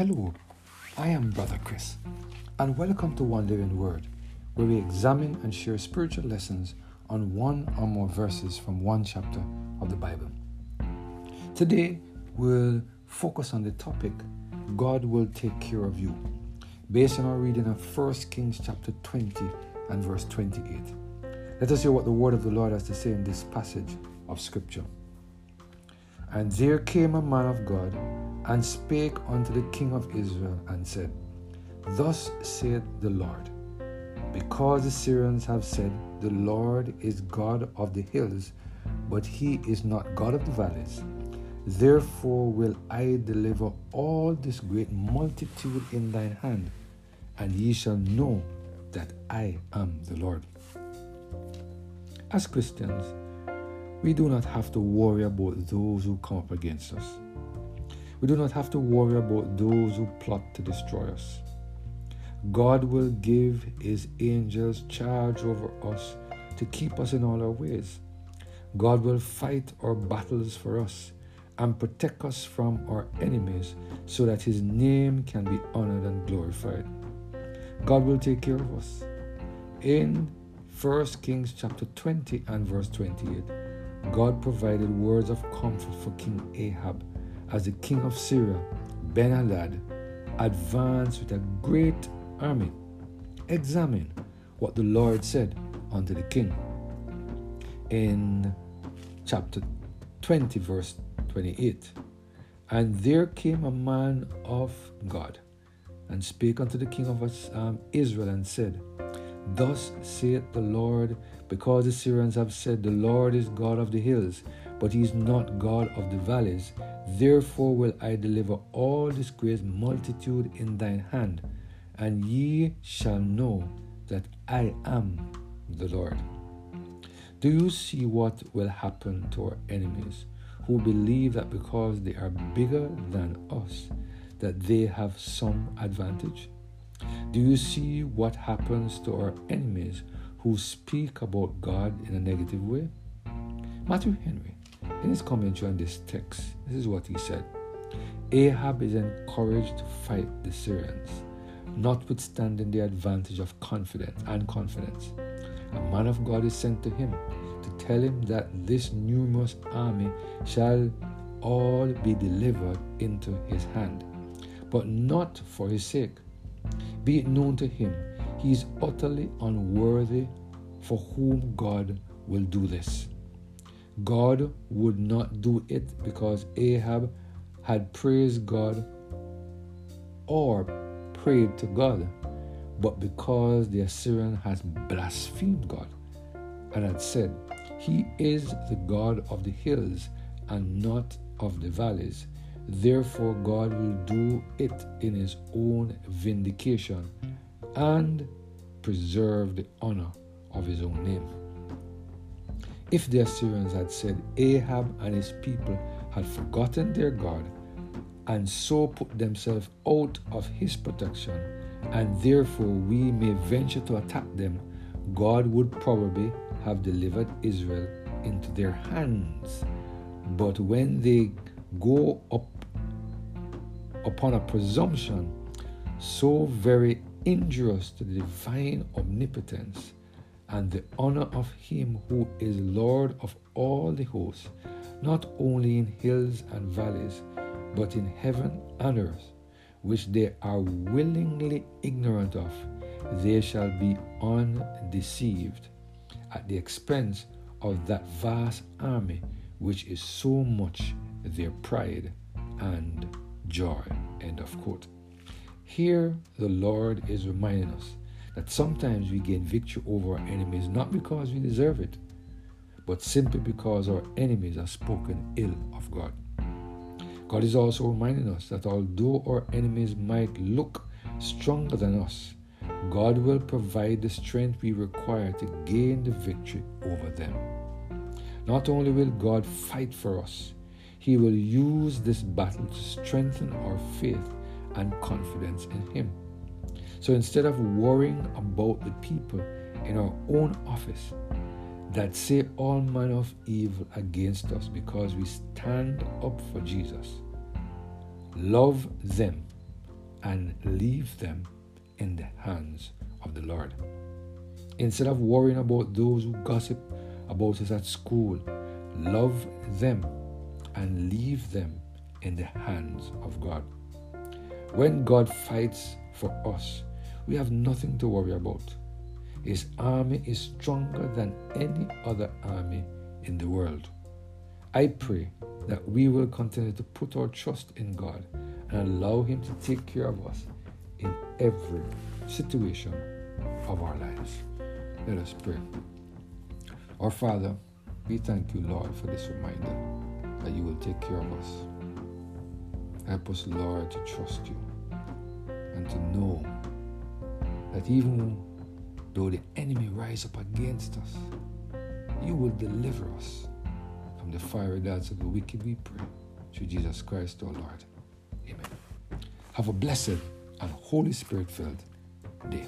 Hello, I am Brother Chris, and welcome to One Living Word, where we examine and share spiritual lessons on one or more verses from one chapter of the Bible. Today, we'll focus on the topic God will take care of you, based on our reading of 1 Kings chapter 20 and verse 28. Let us hear what the word of the Lord has to say in this passage of Scripture. And there came a man of God and spake unto the king of Israel and said, Thus saith the Lord, because the Syrians have said, The Lord is God of the hills, but he is not God of the valleys. Therefore will I deliver all this great multitude in thine hand, and ye shall know that I am the Lord. As Christians, we do not have to worry about those who come up against us. We do not have to worry about those who plot to destroy us. God will give His angels charge over us to keep us in all our ways. God will fight our battles for us and protect us from our enemies so that His name can be honored and glorified. God will take care of us. In 1 Kings chapter 20 and verse 28, God provided words of comfort for King Ahab as the king of Syria, Ben Hadad, advanced with a great army. Examine what the Lord said unto the king. In chapter 20, verse 28, and there came a man of God and spake unto the king of um, Israel and said, Thus saith the Lord, because the Syrians have said, The Lord is God of the hills, but he is not God of the valleys. Therefore will I deliver all this great multitude in thine hand, and ye shall know that I am the Lord. Do you see what will happen to our enemies who believe that because they are bigger than us, that they have some advantage? Do you see what happens to our enemies who speak about God in a negative way? Matthew Henry, in his commentary on this text, this is what he said Ahab is encouraged to fight the Syrians, notwithstanding the advantage of confidence and confidence. A man of God is sent to him to tell him that this numerous army shall all be delivered into his hand, but not for his sake be it known to him, he is utterly unworthy for whom God will do this. God would not do it because Ahab had praised God or prayed to God, but because the Assyrian has blasphemed God and had said, He is the God of the hills and not of the valleys. Therefore, God will do it in His own vindication and preserve the honor of His own name. If the Assyrians had said Ahab and his people had forgotten their God and so put themselves out of his protection, and therefore we may venture to attack them, God would probably have delivered Israel into their hands. But when they go up upon a presumption so very injurious to the divine omnipotence and the honor of him who is Lord of all the hosts, not only in hills and valleys, but in heaven and earth, which they are willingly ignorant of, they shall be undeceived at the expense of that vast army which is so much their pride and joy. End of quote. Here, the Lord is reminding us that sometimes we gain victory over our enemies not because we deserve it, but simply because our enemies have spoken ill of God. God is also reminding us that although our enemies might look stronger than us, God will provide the strength we require to gain the victory over them. Not only will God fight for us, He will use this battle to strengthen our faith and confidence in Him. So instead of worrying about the people in our own office that say all manner of evil against us because we stand up for Jesus, love them and leave them in the hands of the Lord. Instead of worrying about those who gossip about us at school, love them and leave them in the hands of God. When God fights for us, we have nothing to worry about. His army is stronger than any other army in the world. I pray that we will continue to put our trust in God and allow Him to take care of us in every situation of our lives. Let us pray. Our Father, we thank you, Lord, for this reminder that you will take care of us. Help us, Lord, to trust you and to know that even though the enemy rise up against us, you will deliver us from the fiery darts of the wicked, we pray. Through Jesus Christ, our Lord. Amen. Have a blessed and Holy Spirit filled day.